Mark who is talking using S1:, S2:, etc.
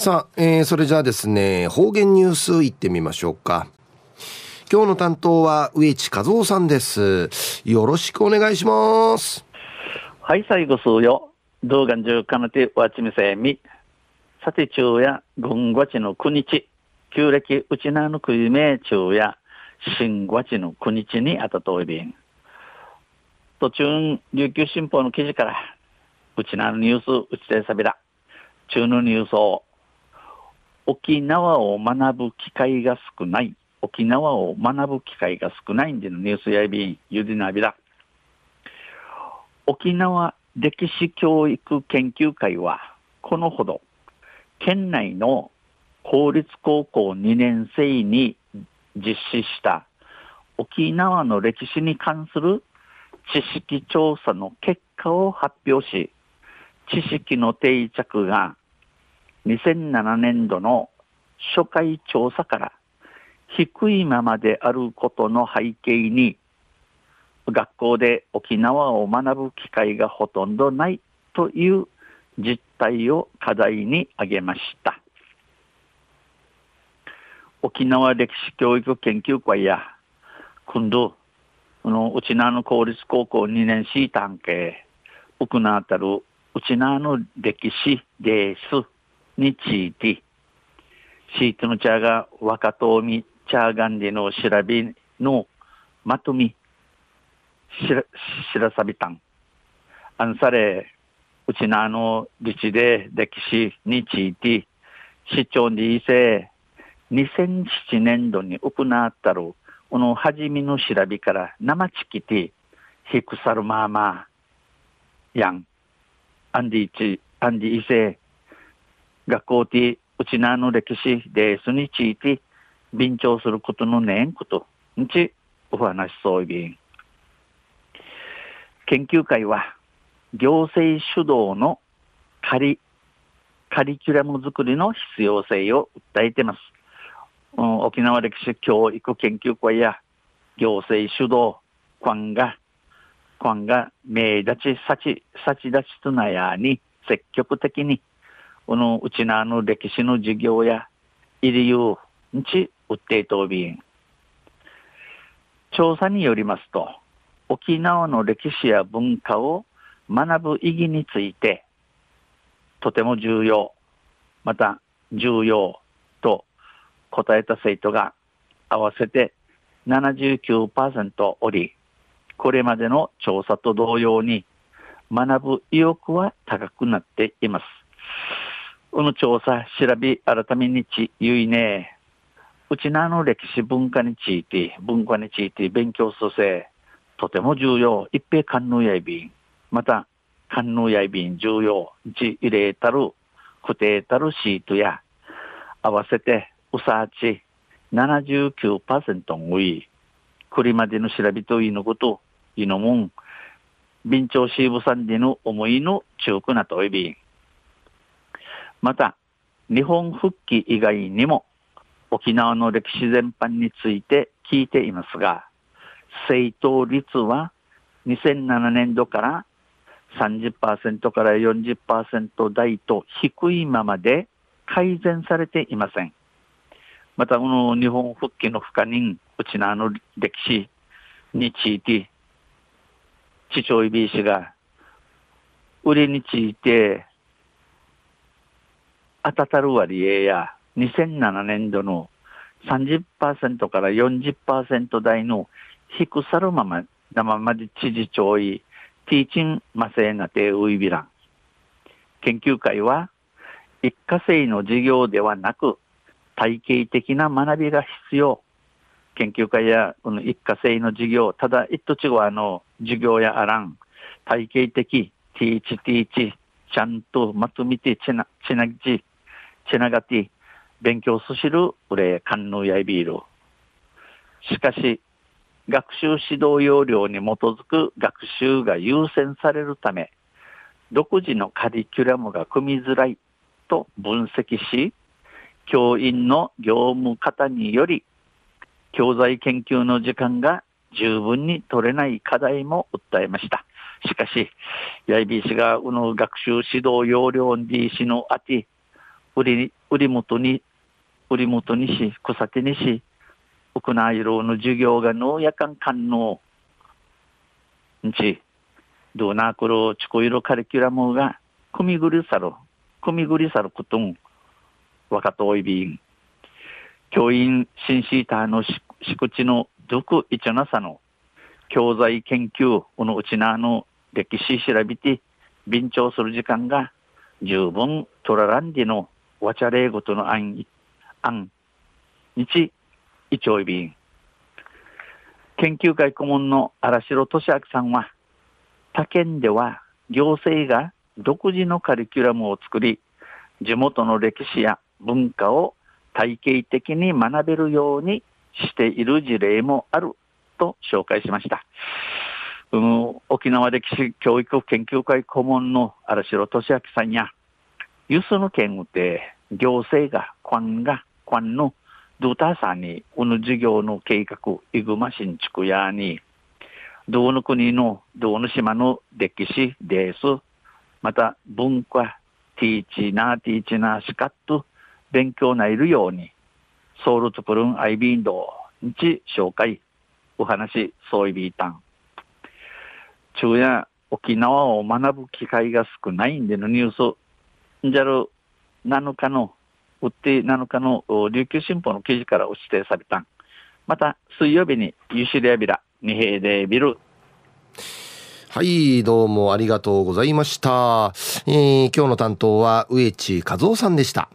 S1: さあ、えー、それじゃあですね、方言ニュースいってみましょうか。今日の担当は植地和夫さんです。よろしくお願いします。
S2: はい、最後数よ。動画中かなてわちみせみ。さて中や軍ごちの国地。旧暦うちなのくいめ中や新ごちの国地にあたといびん。途中、琉球新報の記事から、うちなのニュースうちでさびら。中のニュースを沖縄を学ぶ機会が少ない。沖縄を学ぶ機会が少ないんでのニュースやいびん、ゆでなびら。沖縄歴史教育研究会は、このほど、県内の公立高校2年生に実施した沖縄の歴史に関する知識調査の結果を発表し、知識の定着が2007年度の初回調査から低いままであることの背景に、学校で沖縄を学ぶ機会がほとんどないという実態を課題に挙げました。沖縄歴史教育研究会や、今度、このうちなの公立高校2年シータン系、うくなあたるうちなの歴史ですについて、シートの茶が若とみ茶がんでの調べのまとみ、しら、しらさびたん。あんされ、うちなの自治で歴史について、市長にいせ、2007年度に行ったる、この初めの調べから生ちきて、ひくさるまま、やん。アンディチ、アンディいせ、学校でうちなの歴史ですについて、便調することのねんこと、んち、お話しそうびん。研究会は、行政主導のカリ、カリキュラム作りの必要性を訴えています。うん、沖縄歴史教育研究会や行政主導、ファンが、ファンが名立ち、幸、幸立ちとなやに積極的にこのうちなの歴史の授業や、いりゆう、んち、うっていとびん。調査によりますと、沖縄の歴史や文化を学ぶ意義について、とても重要、また重要と答えた生徒が合わせて79%おり、これまでの調査と同様に学ぶ意欲は高くなっています。この調査、調べ、改めにち、ゆいね、うちなの歴史文化について、文化について勉強すせ、とても重要、一平観音やいびん、また、観音やいびん重要、ち入れたる、不定たるシートや、合わせて、うさあち、79%のい、これまでの調べといのこと、いのもん、便長シーブさんでの思いの中くなといびん。また、日本復帰以外にも沖縄の歴史全般について聞いていますが、正答率は2007年度から30%から40%台と低いままで改善されていません。また、この日本復帰の不可人、うちなの歴史について、地長いび氏が、売りについて当たたる割合や2007年度の30%から40%台の低さるまま、生まで知事長位、ティーチンマセーナテウイビラン。研究会は、一過性の授業ではなく、体系的な学びが必要。研究会やこの一過性の授業、ただ一途違うあの授業やあらん、体系的、ティーチティーチ、ちゃんとまとめてちな、ちなぎち、ちながて勉強すしるうれカンヌやいビール。しかし、学習指導要領に基づく学習が優先されるため、独自のカリキュラムが組みづらいと分析し、教員の業務方により、教材研究の時間が十分に取れない課題も訴えました。しかし、八重氏が、この学習指導要領にしのあて、売り、売り元に、売り元にし、草手にし、奥な色の授業が農やかんかんの、んち、どうなくろ、ちこいろカリキュラムが、組みぐりさる、組みぐりさることん、若とおいびん。教員新シーターの敷地の毒一なさの教材研究のうちなの歴史調べて、便調する時間が十分取ららんでのわちゃれごとの案、案、日、一応便。研究会顧問の荒城俊明さんは、他県では行政が独自のカリキュラムを作り、地元の歴史や文化を体系的に学べるようにしている事例もあると紹介しました。うん、沖縄歴史教育研究会顧問の荒城俊明さんや、ユスの県で行政が、官が、官のドゥタさんに、この授業の計画、イグマ新築屋に、どの国の、どの島の歴史です。また、文化、ティーチナーティーチナーシカット、勉強ないるように、ソウルトプルンアイビンドにち紹介、お話、そういびいたん。昼夜、沖縄を学ぶ機会が少ないんでのニュース、んじゃる7日の、売って7日の琉球新報の記事から指定されたん。また、水曜日にユシリアビラ、二平でビル。
S1: はい、どうもありがとうございました。えー、今日の担当は植地和夫さんでした。